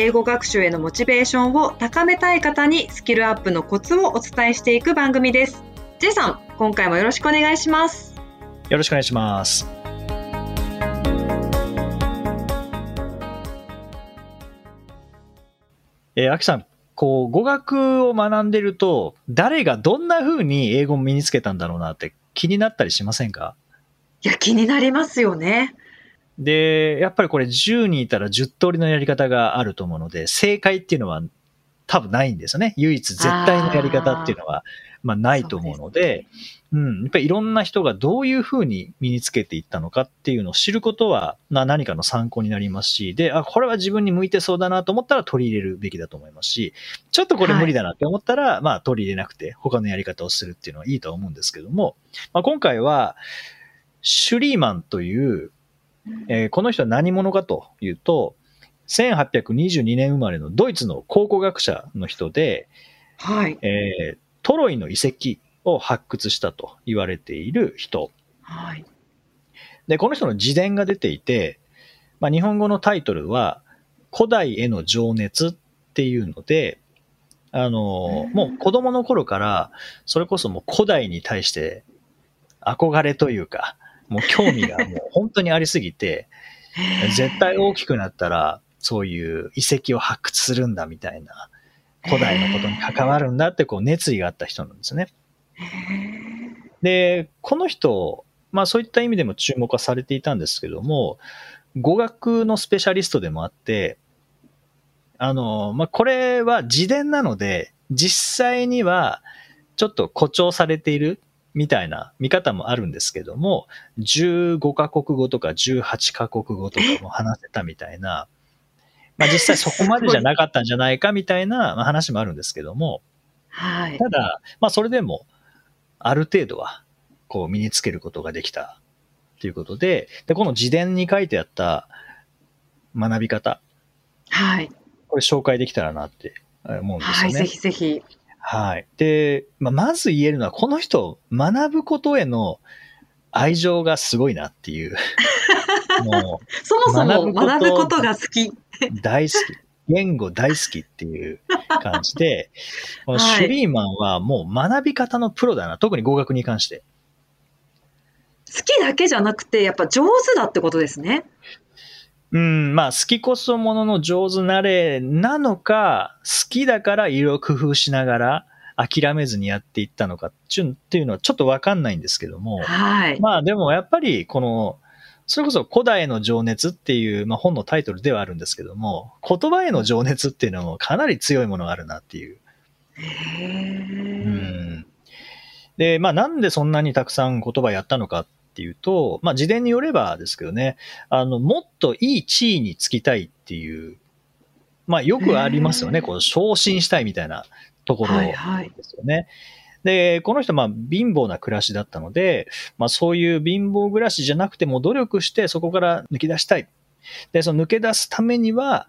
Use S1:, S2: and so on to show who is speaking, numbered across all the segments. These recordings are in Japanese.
S1: 英語学習へのモチベーションを高めたい方にスキルアップのコツをお伝えしていく番組です。J さん、今回もよろしくお願いします。
S2: よろしくお願いしますえー、あきさんこう語学を学んでると誰がどんな風に英語を身につけたんだろうなって気になったりしませんか？
S1: いや、気になりますよね。
S2: で、やっぱりこれ10人いたら10通りのやり方があると思うので、正解っていうのは多分ないんですよね。唯一絶対のやり方っていうのは、まあないと思うので、うん、やっぱりいろんな人がどういうふうに身につけていったのかっていうのを知ることは、まあ何かの参考になりますし、で、あ、これは自分に向いてそうだなと思ったら取り入れるべきだと思いますし、ちょっとこれ無理だなって思ったら、まあ取り入れなくて他のやり方をするっていうのはいいとは思うんですけども、まあ今回は、シュリーマンという、えーこの人は何者かというと、1822年生まれのドイツの考古学者の人で、
S1: はい。
S2: えートロイの遺跡を発掘したと言われている人。
S1: はい。
S2: で、この人の自伝が出ていて、まあ、日本語のタイトルは、古代への情熱っていうので、あの
S1: うん
S2: もう子供の頃から、それこそもう古代に対して憧れというか、もう興味がもう本当にありすぎて、絶対大きくなったら、そういう遺跡を発掘するんだみたいな、古代のことに関わるんだってこう熱意があった人なんですね。で、この人、まあそういった意味でも注目はされていたんですけども、語学のスペシャリストでもあって、あの、まあこれは自伝なので、実際にはちょっと誇張されているみたいな見方もあるんですけども、15カ国語とか18カ国語とかも話せたみたいな、まあ実際そこまでじゃなかったんじゃないかみたいな まあ話もあるんですけども、
S1: はい。
S2: ただ、まあそれでも、ある程度は、こう身につけることができたということで、で、この自伝に書いてあった学び方、
S1: はい。
S2: これ紹介できたらなって思うんです
S1: はい。
S2: よね。
S1: ぜひぜひ。
S2: はい。で、まあ、まず言えるのは、この人、学ぶことへの愛情がすごいなっていう。も
S1: そもそも
S2: 学ぶこと
S1: 学ぶことが好き。
S2: う、大好き。言語大好きっていう感じで、この
S1: はい
S2: シュリーマンはもう学び方のプロだな。特に語学に関して。
S1: 好きだけじゃなくて、やっぱ上手だってことですね。
S2: うん、まあ、好きこそものの上手なれなのか、好きだからいろいろ工夫しながら諦めずにやっていったのかっていうっていうのはちょっとわかんないんですけども、
S1: はい。
S2: まあでもやっぱりこの、それこそ古代への情熱っていう、まあ、本のタイトルではあるんですけども、言葉への情熱っていうのもかなり強いものがあるなっていう。
S1: へ
S2: う
S1: ー
S2: んで、まあなんでそんなにたくさん言葉やったのかっていうと、まあ自伝によればですけどね、あの、もっといい地位につきたいっていう、まあよくありますよね、こう昇進したいみたいなところ
S1: はいはい。
S2: ですよね。で、この人、まあ、貧乏な暮らしだったので、まあ、そういう貧乏暮らしじゃなくても努力してそこから抜き出したい。で、その抜け出すためには、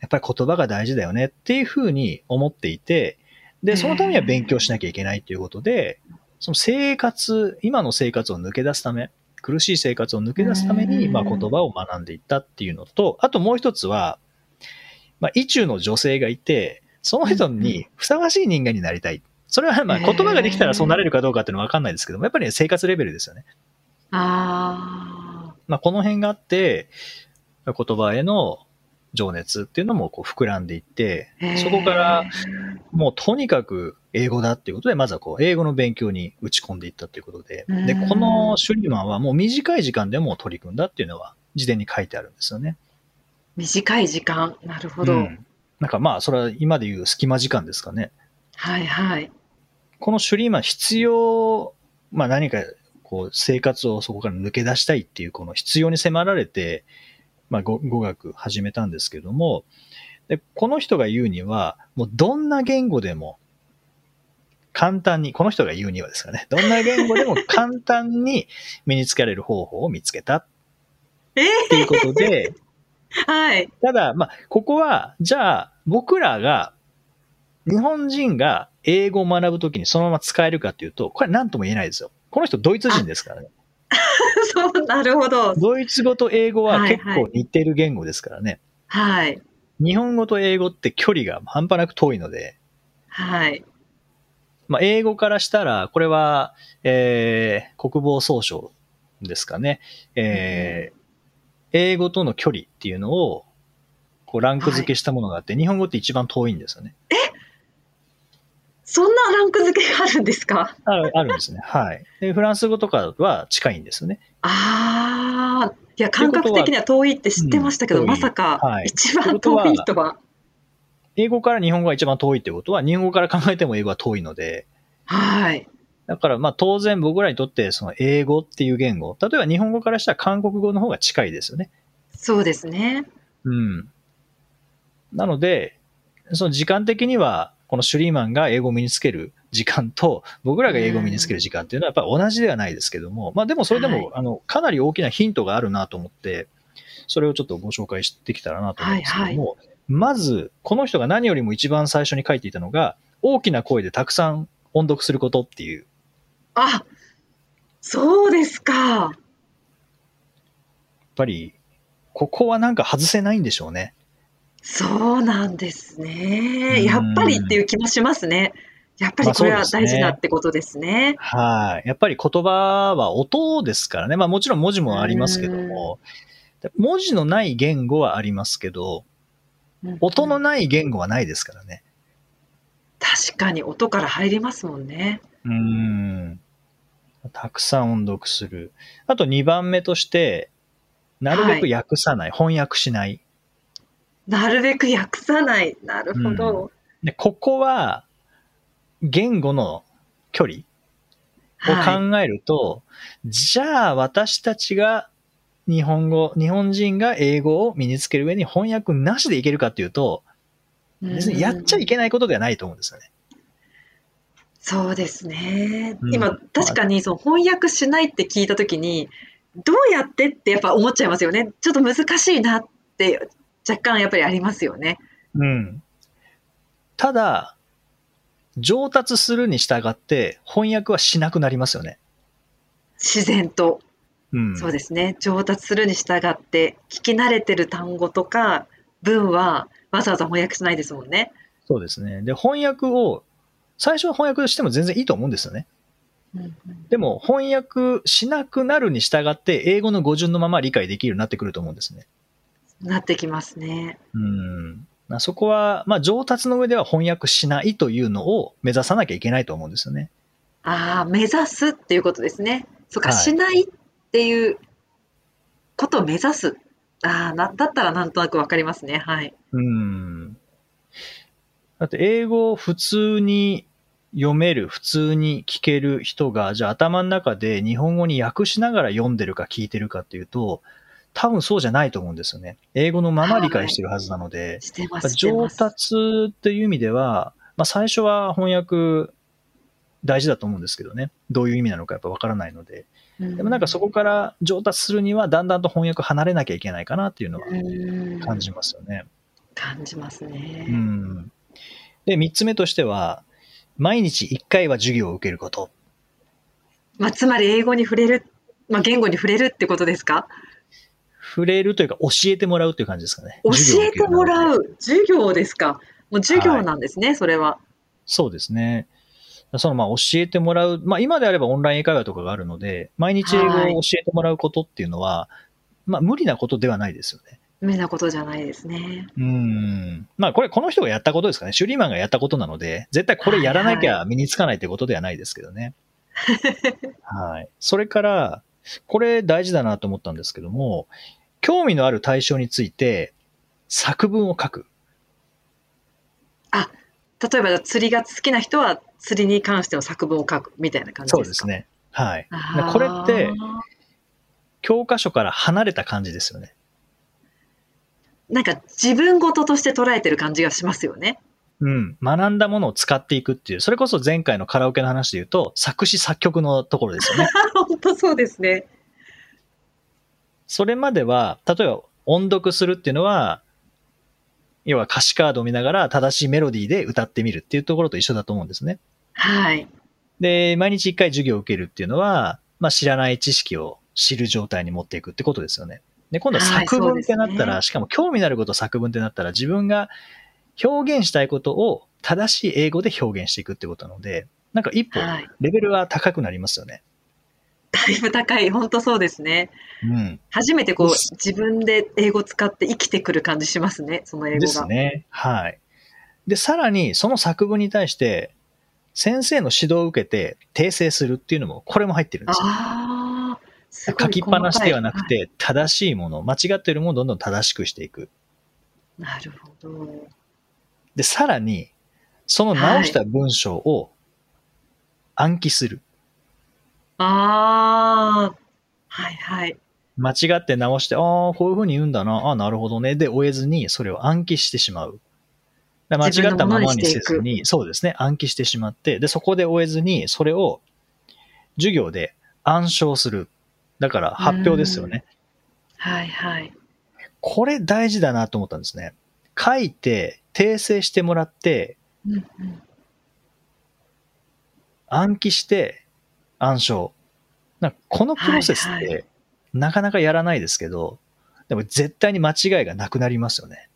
S2: やっぱり言葉が大事だよねっていうふうに思っていて、で、そのためには勉強しなきゃいけないということで、その生活、今の生活を抜け出すため、苦しい生活を抜け出すために、
S1: うん
S2: まあ、言葉を学んでいったっていうのと、あともう一つは、まあ、意中の女性がいて、その人にふさわしい人間になりたい。それはまあ言葉ができたらそうなれるかどうかっていうのは分かんないですけども、やっぱりね生活レベルですよね。
S1: あ
S2: まあ、この辺があって、言葉への情熱っていうのもこう膨らんでいって
S1: ー、
S2: そこからもうとにかく英語だっていうことで、まずはこう英語の勉強に打ち込んでいったということで、で、
S1: うん
S2: このシュリーマンはもう短い時間でも取り組んだっていうのは、自伝に書いてあるんですよね。
S1: 短い時間。なるほど。
S2: うんなんかまあ、それは今で言う隙間時間ですかね。
S1: はいはい。
S2: このシュリーマン必要、まあ何かこう生活をそこから抜け出したいっていうこの必要に迫られて、まあ語語学始めたんですけども、で、この人が言うには、もうどんな言語でも簡単に、この人が言うにはですからね、どんな言語でも簡単に身につけられる方法を見つけた
S1: え
S2: っていうことで、
S1: はい。
S2: ただ、まあ、ここは、じゃあ、僕らが、日本人が英語を学ぶときにそのまま使えるかっていうと、これ何とも言えないですよ。この人ドイツ人ですからね。
S1: そう、なるほど。
S2: ドイツ語と英語は
S1: はい
S2: 結構似てる言語ですからね。
S1: はい。
S2: 日本語と英語って距離が半端なく遠いので、
S1: はい。
S2: まあ、英語からしたら、これは、えー、国防総省ですかね。えー英語との距離っていうのを、こう、ランク付けしたものがあって、日本語って一番遠いんですよね。
S1: そんなランク付けがあるんですか？
S2: あるあるんですね。はい。で、フランス語とかは近いんですよね。
S1: ああ、いや、感覚的には遠いって知ってましたけど、
S2: うん
S1: まさか
S2: はい、
S1: 一番遠いとは。
S2: 英語から日本語が一番遠いってことは、日本語から考えても英語は遠いので、
S1: はい。
S2: だからまあ当然僕らにとってその英語っていう言語、例えば日本語からしたら韓国語の方が近いですよね。
S1: そうですね。
S2: うん。なので、その時間的には、このシュリーマンが英語を身につける時間と、僕らが英語を身につける時間っていうのはやっぱり同じではないですけども、まあでもそれでも、
S1: はい
S2: あの、かなり大きなヒントがあるなと思って、それをちょっとご紹介してきたらなと思うんですけども、まず、この人が何よりも一番最初に書いていたのが、大きな声でたくさん音読することっていう、
S1: あ、そうですか。
S2: やっぱり、ここはなんか外せないんでしょうね。
S1: そうなんです
S2: う
S1: ね。
S2: ん
S1: やっぱりっていう気もしますね。やっぱりこれは大事だってことですね。
S2: はい。やっぱり言葉は音ですからね。まあもちろん文字もありますけども、文字のない言語はありますけど、音の
S1: うん
S2: ない言語はないですからね。
S1: 確かに音から入りますもんね。
S2: うーん。たくさん音読する。あと2番目として、なるべく訳さない、翻訳しない。
S1: なるべく訳さない。なるほど。
S2: で、ここは、言語の距離を
S1: はい。
S2: 考えると、じゃあ私たちが日本語、日本人が英語を身につける上に翻訳なしでいけるかっていうと、別にやっちゃい
S1: うん
S2: けないことではないと思うんですよね。
S1: そうですね。
S2: うん
S1: 今、確かにその翻訳しないって聞いたときに、どうやってってやっぱ思っちゃいますよね。ちょっと難しいなって若干やっぱりありますよね。
S2: うん。ただ、上達するに従って翻訳はしなくなりますよね。
S1: 自然と。
S2: うん。
S1: そうですね。上達するに従って、聞き慣れてる単語とか文はわざわざ翻訳しないですもんね。
S2: そうですね。で、翻訳を、最初は翻訳しても全然いいと思うんですよね。でも、翻訳しなくなるに従って、英語の語順のまま理解できるようになってくると思うんですね。
S1: なってきますね。
S2: うん。まあそこは、まあ、上達の上では翻訳しないというのを目指さなきゃいけないと思うんですよね。
S1: ああ、目指すっていうことですね。そうか、
S2: はい
S1: しないっていうことを目指す。ああ、な、だったらなんとなくわかりますね。はい。
S2: うん。だって、英語を普通に読める、普通に聞ける人が、じゃあ頭の中で日本語に訳しながら読んでるか聞いてるかっていうと、多分そうじゃないと思うんですよね。英語のまま理解してるはずなので、
S1: してます。して
S2: 上。達っていう意味では、まあ、最初は翻訳大事だと思うんですけどね。どういう意味なのかやっぱわからないので。でもなんかそこから上達するには、だんだんと翻訳離れなきゃいけないかなっていうのは
S1: うん
S2: 感じますよね。
S1: 感じますね。
S2: うん。で、三つ目としては、毎日一回は授業を受けること。
S1: まあ、つまり英語に触れる、まあ、言語に触れるってことですか？
S2: 触れるというか教えてもらうという感じですかね。
S1: 教えてもら
S2: う。
S1: う。授業ですか。もう授業なんですね、それは。
S2: そうですね。そのまあ教えてもらう。まあ今であればオンライン英会話とかがあるので、毎日英語を教えてもらうことっていうのは、まあ無理なことではないですよね。
S1: 無理なことじゃないですね。
S2: うん。まあこれこの人がやったことですかね。シュリーマンがやったことなので、絶対これやらなきゃ身につかないってことではないですけどね。はい。それから、これ大事だなと思ったんですけども、興味のある対象について作文を書く。
S1: 例えば釣りが好きな人は釣りに関しての作文を書くみたいな感じですか？
S2: そうです。ね。はい。これって教科書から離れた感じですよね。
S1: なんか自分事として捉えてる感じがしますよね。
S2: うん、学んだものを使っていくっていう、それこそ前回のカラオケの話で言うと、作詞作曲のところですよね。
S1: 本当そうですね。
S2: それまでは、例えば音読するっていうのは、要は歌詞カードを見ながら正しいメロディーで歌ってみるっていうところと一緒だと思うんですね。
S1: はい。
S2: で、毎日一回授業を受けるっていうのは、まあ知らない知識を知る状態に持っていくってことですよね。で、今度は
S1: はい
S2: 作文ってなったら、
S1: そうですね
S2: しかも興味のあることを作文ってなったら、自分が表現したいことを正しい英語で表現していくってことなので、なんか一歩
S1: はい。
S2: レベルが高くなりますよね。
S1: だいぶ高い。本当そうですね。
S2: うん。
S1: 初めてこう自分で英語使って生きてくる感じしますね。その英語が。
S2: ですね。はい。で、さらにその作文に対して、先生の指導を受けて訂正するっていうのも、これも入ってるんですよ。
S1: す
S2: 書きっぱなしではなく
S1: 細かい。
S2: て、正しいもの、間違っているものをどんどん正しくしていく。
S1: なるほど。
S2: で、さらに、その直した文章を暗記する。
S1: ああ、はいはい。
S2: 間違って直して、ああ、こういうふうに言うんだな、ああ、なるほどね。で、終えずに、それを暗記してしまう。間違ったままにせずに、そうですね、暗記してしまって、で、そこで終えずに、それを授業で暗唱する。だから発表ですよね。
S1: はいはい。
S2: これ大事だなと思ったんですね。書いて、訂正してもらって、
S1: うんうん
S2: 暗記して暗唱。なこのプロセスって、なかなかやらないですけど、でも絶対に間違いがなくなりますよね。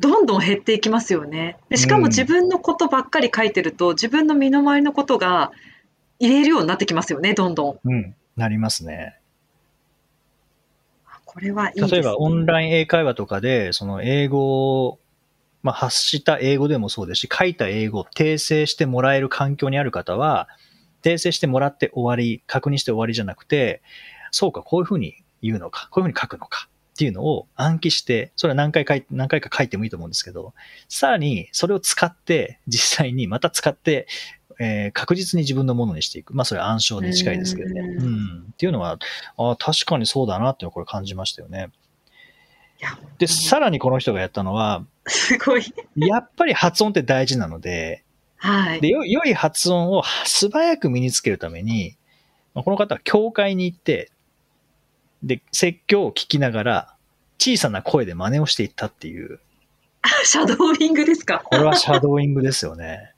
S1: どんどん減っていきますよね。でしかも
S2: うん
S1: 自分のことばっかり書いてると、自分の身の回りのことが入れるようになってきますよね、どんどん。
S2: うん。なりますね。
S1: これはいいね。
S2: 例えばオンライン英会話とかで、その英語を、まあ、発した英語でもそうですし、書いた英語を訂正してもらえる環境にある方は、訂正してもらって終わり、確認して終わりじゃなくて、そうか、こういうふうに言うのか、こういうふうに書くのかっていうのを暗記して、それは何回書い何回か書いてもいいと思うんですけど、さらにそれを使って、実際にまた使って、えー確実に自分のものにしていく。まあ、それは暗証に近いですけどね。
S1: うん
S2: うん。っていうのは、ああ確かにそうだなっていうのをこれ感じましたよね。で、さらにこの人がやったのは、
S1: すごい。
S2: やっぱり発音って大事なので、
S1: はい。
S2: で、よ良い発音を素早く身につけるために、まあこの方は教会に行って、で、説教を聞きながら、小さな声で真似をしていったっていう、
S1: シャドーイングですか？
S2: これはシャドーイングですよね。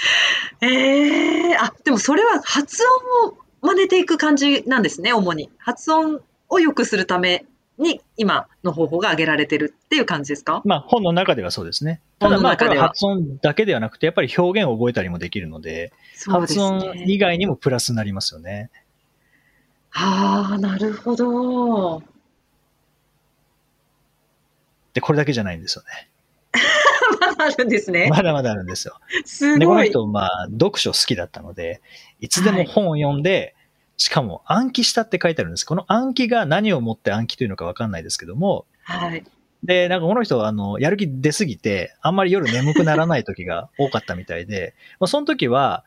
S1: ええあ、でもそれは発音を真似ていく感じなんですね、主に。発音を良くするために今の方法が挙げられてるっていう感じですか？
S2: まあ本の中ではそうですね。ただまあこれは発音だけではなくて、やっぱり表現を覚えたりもできるので、
S1: です
S2: 発音
S1: ね。
S2: 以外にもプラスになりますよね。
S1: ああ、なるほど。
S2: で、これだけじゃないんですよね。
S1: まだあるんですね。
S2: まだまだあるんですよ。
S1: す
S2: で、こ
S1: ごい。
S2: の人、まあ、読書好きだったので、いつでも本を読んで、しかも暗記したって書いてあるんです。この暗記が何をもって暗記というのかわかんないですけども、
S1: はい。
S2: で、なんかこの人は、あの、やる気出すぎて、あんまり夜眠くならない時が多かったみたいで、まあ、その時は、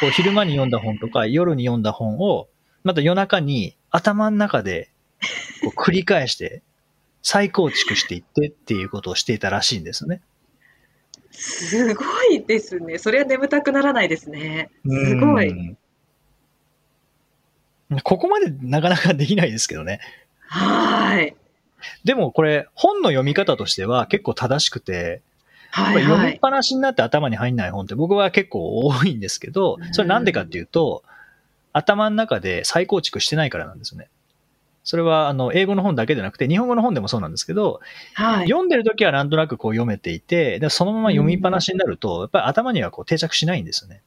S2: こう、昼間に読んだ本とか、夜に読んだ本を、また夜中に頭の中で、こう 繰り返して、再構築していってっていうことをしていたらしいんですね。
S1: すごいですね。それは眠たくならないですね。すごい。
S2: うんここまでなかなかできないですけどね。
S1: はい。
S2: でもこれ、本の読み方としては結構正しくて、
S1: はいはい。
S2: 読みっぱなしになって頭に入んない本って僕は結構多いんですけど、それなんでかっていうと、頭の中で再構築してないからなんですよね。それは、あの、英語の本だけでなくて、日本語の本でもそうなんですけど、
S1: はい。
S2: 読んでる時はなんとなくこう読めていて、でそのまま読みっぱなしになると、やっぱり頭にはこう定着しないんですよね。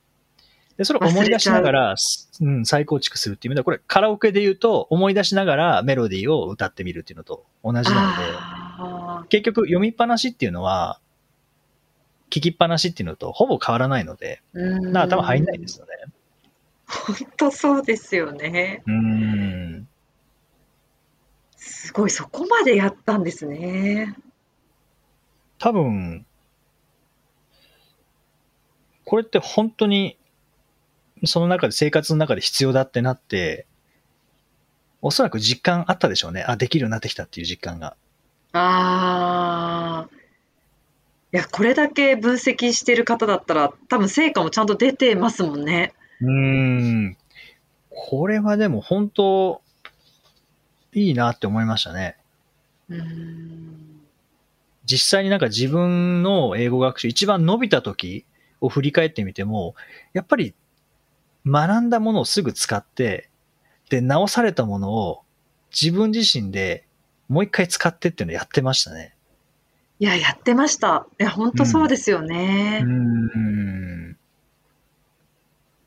S2: で、それを思い出しながら、うん、再構築するっていう意味では、これカラオケで言うと、思い出しながらメロディーを歌ってみるっていうのと同じなので、
S1: あ
S2: 結局読みっぱなしっていうのは、聞きっぱなしっていうのとほぼ変わらないので、な頭入んないですよね。
S1: 本当そうですよね。
S2: うーん。
S1: すごい、そこまでやったんですね。
S2: 多分、これって本当に、その中で生活の中で必要だってなって、おそらく実感あったでしょうね。あ、できるようになってきたっていう実感が。
S1: ああ。や、これだけ分析してる方だったら、多分成果もちゃんと出てますもんね。
S2: うーん。これはでも本当、いいなって思いましたね。
S1: うーん。
S2: 実際になんか自分の英語学習一番伸びた時を振り返ってみても、やっぱり学んだものをすぐ使って、で、直されたものを自分自身でもう一回使ってっていうのをやってましたね。
S1: いや、やってました。いや、本当そうですよね。
S2: うーん。やっ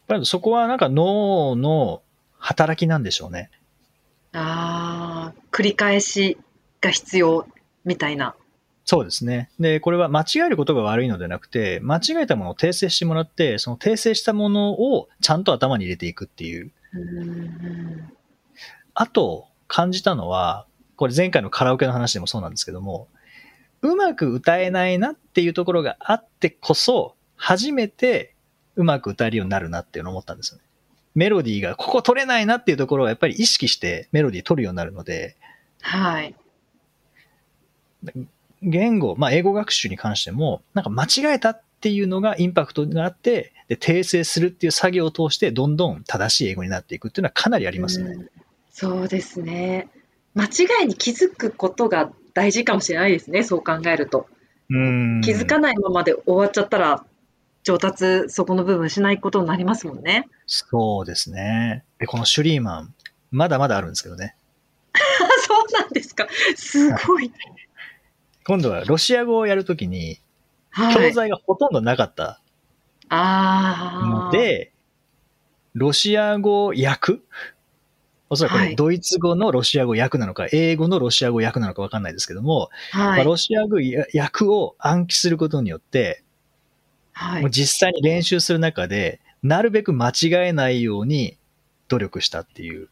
S2: ぱりそこはなんか脳の働きなんでしょうね。
S1: ああ、繰り返しが必要みたいな。
S2: そうですね。で、これは間違えることが悪いのではなくて、間違えたものを訂正してもらって、その訂正したものをちゃんと頭に入れていくっていう。
S1: う。
S2: あと、感じたのは、これ前回のカラオケの話でもそうなんですけども、うまく歌えないなっていうところがあってこそ、初めてうまく歌えるようになるなっていうのを思ったんですよね。メロディーがここ取れないなっていうところをやっぱり意識してメロディー取るようになるので、
S1: はい。
S2: 言語、まあ英語学習に関しても、なんか間違えたっていうのがインパクトがあって、で、訂正するっていう作業を通して、どんどん正しい英語になっていくっていうのはかなりありますね。
S1: うんそうですね。間違いに気づくことが大事かもしれないですね。そう考えると。
S2: うん。
S1: 気づかないままで終わっちゃったら、上達、そこの部分しないことになりますもんね。
S2: そうですね。で、このシュリーマン、まだまだあるんですけどね。
S1: あ、そうなんですか。すごい。
S2: 今度はロシア語をやるときに、
S1: はい。
S2: 教材がほとんどなかったので、ロシア語訳？おそらくこ
S1: はい
S2: れドイツ語のロシア語訳なのか、英語のロシア語訳なのかわかんないですけども、まあ、
S1: はい。
S2: ロシア語や訳を暗記することによって、
S1: はい
S2: もう。実際に練習する中で、なるべく間違えないように努力したっていう。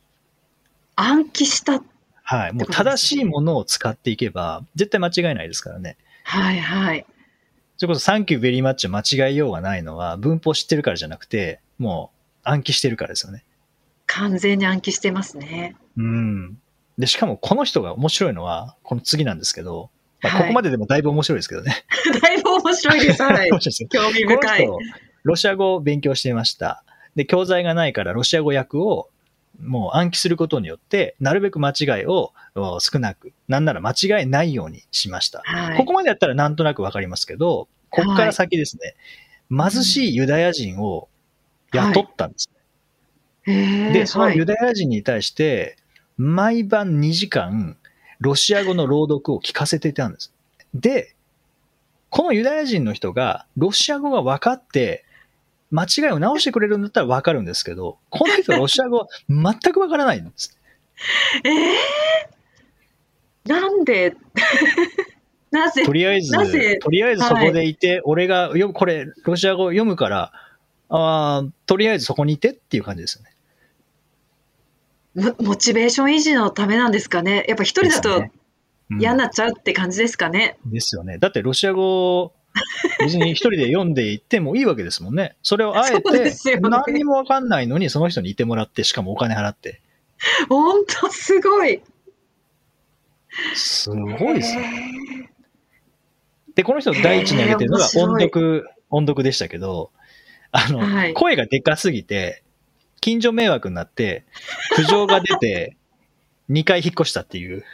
S1: 暗記した。
S2: はい。もう正しいものを使っていけば、絶対間違えないですからね。
S1: はいはい。
S2: それこそ、サンキューベリーマッチを間違えようがないのは、文法知ってるからじゃなくて、もう暗記してるからですよね。
S1: 完全に暗記してますね。
S2: うん。で、しかもこの人が面白いのは、この次なんですけど、まあ
S1: はい
S2: ここまででもだいぶ面白いですけどね。
S1: だいぶ面白いです。はい。興味
S2: この
S1: 深い。
S2: 人、ロシア語を勉強していました。で、教材がないからロシア語訳をもう暗記することによって、なるべく間違いをお少なく、なんなら間違いないようにしました。
S1: はい。
S2: ここまでやったらなんとなくわかりますけど、ここから先ですね、貧しいユダヤ人を雇ったんです。
S1: へー
S2: で、その
S1: はい
S2: ユダヤ人に対して、毎晩2時間、ロシア語の朗読を聞かせていたんです。で、このユダヤ人の人が、ロシア語が分かって、間違いを直してくれるんだったら分かるんですけど、この人ロシア語全く分からないんです。
S1: えー、なんで？なぜ？
S2: とりあえずとりあえずそこでいて、俺がよこれ、ロシア語読むから、あーとりあえずそこにいてっていう感じですよね。
S1: モモチベーション維持のためなんですかね？やっぱ一人だと嫌になっちゃうって感じですかね、
S2: ですよね。だってロシア語、別に一人で読んでいってもいいわけですもんね。それをあえて何にもわかんないのにその人にいてもらって、しかもお金払って。
S1: ほんとすごい
S2: すごいですよ。
S1: ね
S2: で、この人第一に挙げてるのが音読、音読でしたけど、あの、
S1: はい
S2: 声がでかすぎて、近所迷惑になって、苦情が出て、2回引っ越したっていう。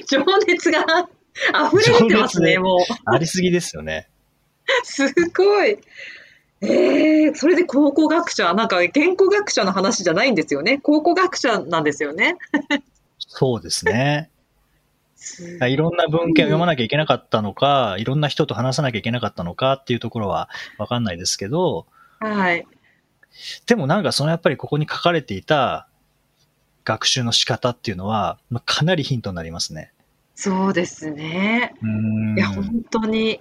S1: 情熱が溢れ出てますねもう。
S2: ありすぎですよね。
S1: すごい。えー、それで考古学者なんか言語学者の話じゃないんですよね。考古学者なんですよね。
S2: そうですね。
S1: す
S2: いろんな文献を読まなきゃいけなかったのか、いろんな人と話さなきゃいけなかったのかっていうところはわかんないですけど、
S1: はい。
S2: でもなんかそのやっぱりここに書かれていた学習の仕方っていうのは、まあかなりヒントになりますね。
S1: そうですね。
S2: うーん。
S1: いや本当に。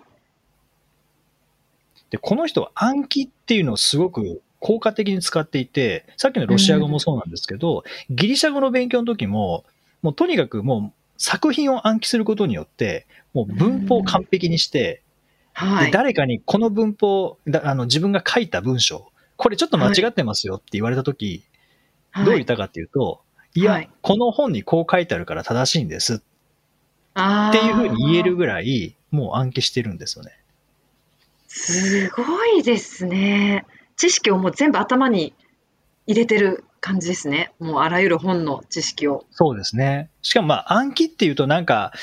S2: で、この人は暗記っていうのをすごく効果的に使っていて、さっきのロシア語もそうなんですけど、ギリシャ語の勉強の時も、もうとにかくもう作品を暗記することによって、もう文法を完璧にして、
S1: はい。
S2: で誰かにこの文法だあの、自分が書いた文章、これちょっと間違ってますよって言われたとき、
S1: はい。
S2: どう言ったかっていうと、いや、
S1: はい
S2: この本にこう書いてあるから正しいんです。
S1: あ
S2: っていうふうに言える
S1: ー
S2: ぐらい、もう暗記してるんですよね。
S1: すごいですね。知識をもう全部頭に入れてる感じですね。もうあらゆる本の知識を。
S2: そうですね。しかもまあ暗記っていうとなんか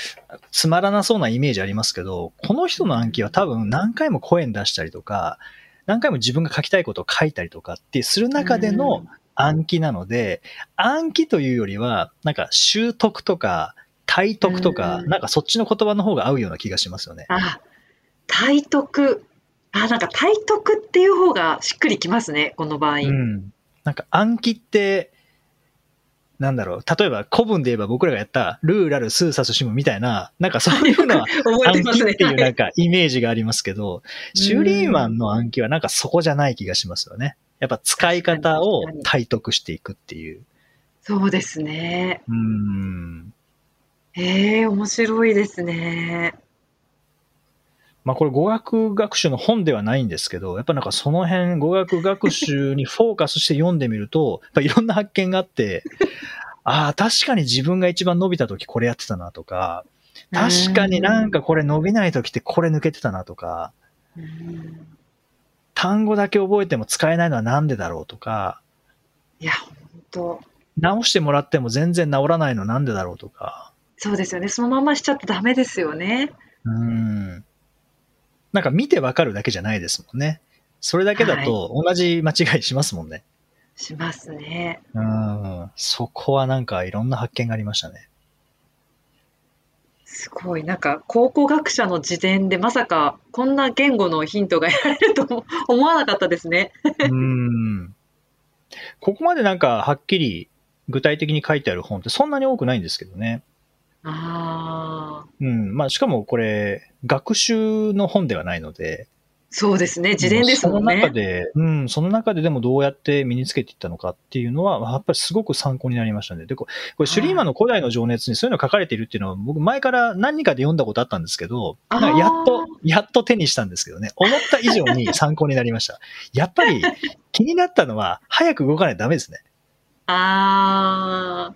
S2: つまらなそうなイメージありますけど、この人の暗記は多分何回も声に出したりとか、何回も自分が書きたいことを書いたりとかってする中での暗記なので、暗記というよりは、なんか習得とか体得とか、
S1: うん
S2: なんかそっちの言葉の方が合うような気がしますよね。
S1: あ、体得。あ、なんか体得っていう方がしっくりきますね、この場合。
S2: うん。なんか暗記って、なんだろう、例えば古文で言えば僕らがやったルーラルスーサスシムみたいな、なんかそういうのは。暗記っていう
S1: はい
S2: なんかイメージがありますけど、シュリーマンの暗記はなんかそこじゃない気がしますよね。やっぱ使い方を体得していくっていう。
S1: そうですね。
S2: うーん。
S1: ええ面白いですね。
S2: まあこれ語学学習の本ではないんですけど、やっぱなんかその辺語学学習にフォーカスして読んでみると、やっぱいろんな発見があって、ああ、確かに自分が一番伸びた時これやってたなとか、確かになんかこれ伸びない時ってこれ抜けてたなとか、
S1: うん。
S2: 単語だけ覚えても使えないのはなんでだろうとか、
S1: いや、本当
S2: 直してもらっても全然治らないのなんでだろうとか、
S1: そうですよね。そのまましちゃってダメですよね。
S2: うーん。なんか見てわかるだけじゃないですもんね。それだけだと同じ間違いしますもんね。
S1: しますね。
S2: うん。そこはなんかいろんな発見がありましたね。
S1: すごい。なんか、考古学者の辞典でまさかこんな言語のヒントが得られるとも 思わなかったですね。
S2: うん。ここまでなんかはっきり具体的に書いてある本ってそんなに多くないんですけどね。
S1: ああ、
S2: うん。まあしかもこれ学習の本ではないので、
S1: そうですね。辞典ですもん
S2: その中
S1: ね。
S2: で、うん、その中ででもどうやって身につけていったのかっていうのは、やっぱりすごく参考になりましたね。で、ここれ、シュリーマンの古代の情熱にそういうの書かれているっていうのは、僕前から何人かで読んだことあったんですけど、
S1: あー
S2: なんかやっと、やっと手にしたんですけどね、思った以上に参考になりました。やっぱり気になったのは、早く動かないとダメですね。
S1: ああ、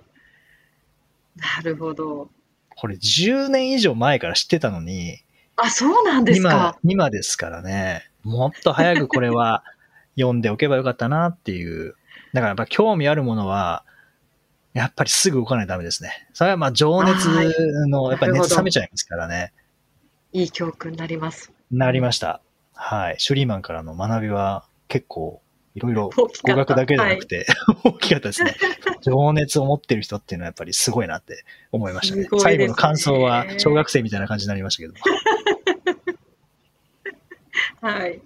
S1: なるほど。
S2: これ10年以上前から知ってたのに、
S1: あ、そうなんです
S2: 今
S1: か。、
S2: 今ですからね、もっと早くこれは 読んでおけばよかったなっていう。だからやっぱ興味あるものは、やっぱりすぐ動かないとダメですね。それはまあ情熱の、やっぱり熱冷めちゃいますからね。
S1: いい教訓になります。
S2: なりました。はい。シュリーマンからの学びは結構いろいろ 語学だけじゃなくて、大きかったですね。情熱を持ってる人っていうのはやっぱりすごいなって思いましたね。
S1: ね
S2: 最後の感想は小学生みたいな感じになりましたけど。
S1: はい。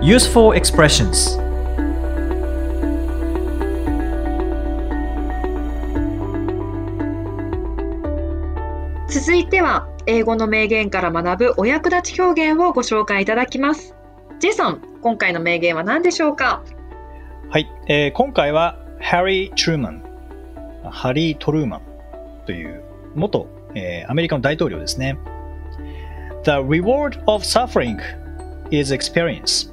S3: Useful expressions
S1: 続いては英語の名言から学ぶお役立ち表現をご紹介いただきます。ジェイソン、今回の名言は何でしょうか？
S2: はい、えー今回はハリー・トゥルーマン、ハリー・トルーマンという元、えーアメリカの大統領ですね。The reward of suffering is experience.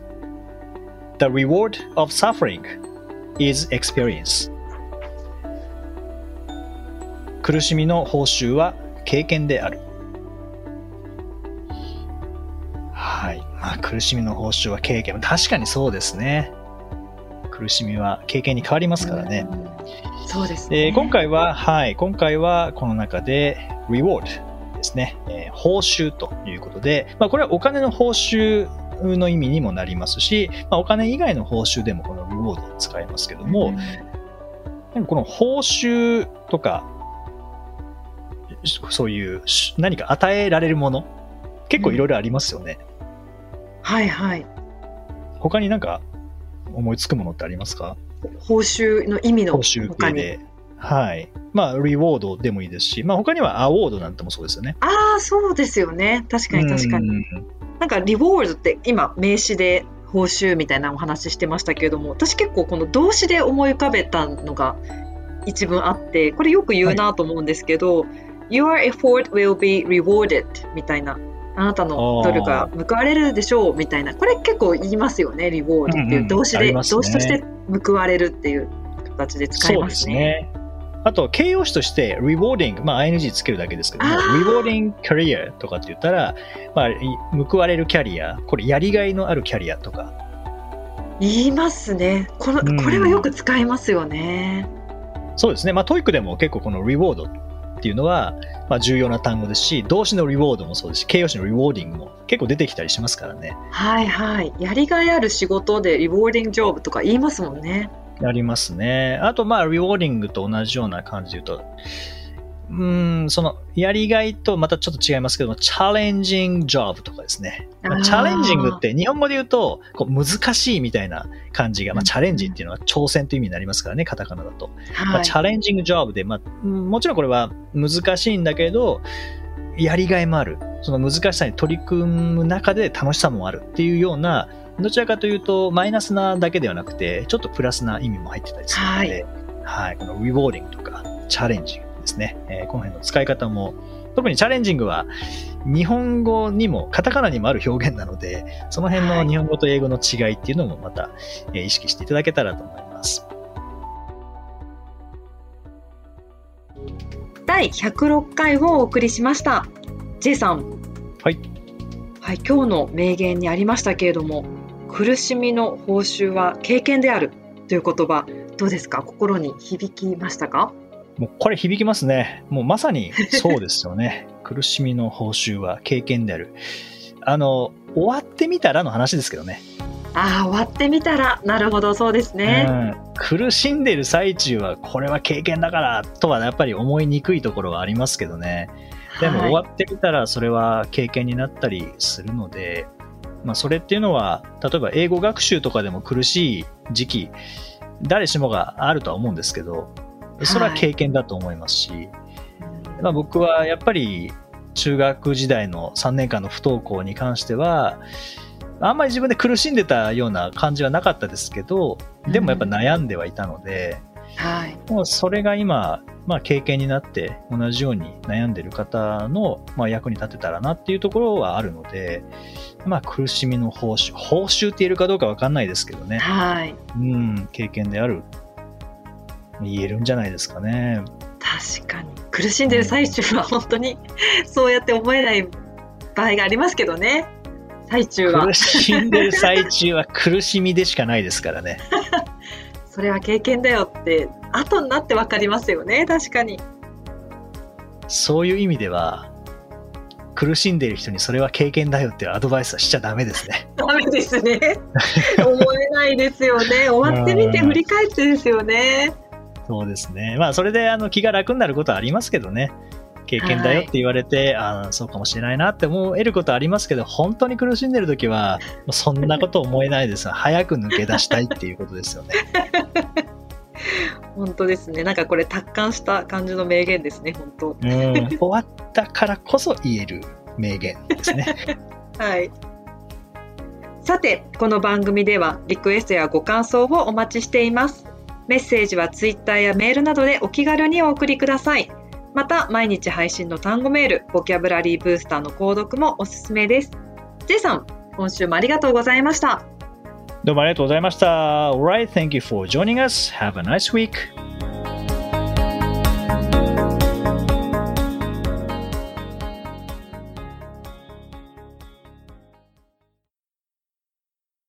S2: The reward of suffering is experience. 苦しみの報酬は経験である。はい。まあ、苦しみの報酬は経験。確かにそうですね。苦しみは経験に変わりますからね。
S1: そうですね。
S2: えー今回は、はい、今回はこの中で reward ですね、えー報酬ということで、まあ、これはお金の報酬の意味にもなりますし、まあ、お金以外の報酬でもこの reward を使いますけども、なんかこの報酬とか、そういうし何か与えられるもの、結構いろいろありますよね。
S1: はいはい。
S2: 他になんか思いつくものってありますか？
S1: 報酬の意味の。
S2: はい。まあ、リウォードでもいいですし、まあ他にはアワードなんてもそうですよね。
S1: ああ、そうですよね。確かに確かに。
S2: うん
S1: なんかリウォードって今名詞で報酬みたいなお話してましたけれども、私結構この動詞で思い浮かべたのが一文あって、これよく言うなと思うんですけど、Your effort will be rewarded みたいな。あなたの努力が報われるでしょうみたいなこれ結構言いますよねリボードっていう動詞で、
S2: うんうんね、動
S1: 詞として報われるっていう形で使いますね。
S2: あと、形容詞として、rewarding、まあ、ing つけるだけですけども、rewarding career とかって言ったら、まあ、報われるキャリア、これ、やりがいのあるキャリアとか。
S1: 言いますね。この、うん、これはよく使いますよね。
S2: そうですね。まあ、 TOEIC でも結構この reward っていうのは、まあ、重要な単語ですし、動詞の reward もそうですし、形容詞の rewarding も結構出てきたりしますからね。
S1: はいはい。やりがいある仕事で rewarding job とか言いますもんね。
S2: ありますね。あと、まあ、リウォーディングと同じような感じで言うと、うん、その、やりがいとまたちょっと違いますけども、チャレンジングジョブとかですね。チャレンジングって日本語で言うと、こう難しいみたいな感じが、まあ、チャレンジっていうのは挑戦という意味になりますからね、カタカナだと。はい、まあ、チャレンジングジョブで、まあ、もちろんこれは難しいんだけど、やりがいもある。その難しさに取り組む中で楽しさもあるっていうような、どちらかというと、マイナスなだけではなくて、ちょっとプラスな意味も入ってたりするので、はい、はい、このリウォーディングとか、チャレンジングですね、えー、この辺の使い方も、特にチャレンジングは、日本語にも、カタカナにもある表現なので、その辺の日本語と英語の違いっていうのもまた、えー、意識していただけたらと思います。
S1: 第106回をお送りしました。J さん。
S2: はい。
S1: はい、今日の名言にありましたけれども、苦しみの報酬は経験であるという言葉、どうですか？心に響きましたか？
S2: もうこれ響きますね。もうまさにそうですよね。苦しみの報酬は経験である。あの、終わってみたらの話ですけどね。
S1: ああ、終わってみたら、なるほど、そうですね、うん。
S2: 苦しんでる最中は、これは経験だからとはやっぱり思いにくいところはありますけどね。でも終わってみたら、それは経験になったりするので、まあ、それっていうのは、例えば英語学習とかでも苦しい時期、誰しもがあるとは思うんですけど、それは経験だと思いますし、はい、まあ、僕はやっぱり中学時代の3年間の不登校に関しては、あんまり自分で苦しんでたような感じはなかったですけど、でもやっぱ悩んではいたので、
S1: はい、
S2: もうそれが今、まあ、経験になって同じように悩んでる方の、まあ、役に立てたらなっていうところはあるので、まあ、苦しみの報酬報酬って言えるかどうか分かんないですけどね、
S1: はい、
S2: うん経験である言えるんじゃないですかね。
S1: 確かに苦しんでる最中は本当にそうやって思えない場合がありますけどね最中は
S2: 苦しんでる最中は苦しみでしかないですからね
S1: それは経験だよって後になって分かりますよね確かに
S2: そういう意味では苦しんでいる人にそれは経験だよっていうアドバイスはしちゃダメですね。
S1: ダメですね。思えないですよね。終わってみて振り返ってですよね。
S2: そうですね。まあそれであの気が楽になることはありますけどね。経験だよって言われて、はい、あそうかもしれないなって思えることありますけど、本当に苦しんでる時は、そんなこと思えないです。早く抜け出したいっていうことですよね。
S1: 本当ですね。なんかこれ達観した感じの名言ですね、本当。
S2: うん、終わったからこそ言える名言ですね。
S1: はい。さて、この番組ではリクエストやご感想をお待ちしています。メッセージはツイッターやメールなどでお気軽にお送りください。また、毎日配信の単語メール、ボキャブラリーブースターの購読もおすすめです。J さん、今週もありがとうございました。
S2: どうもありがとうございました。Alright, thank you for joining us. Have a nice week.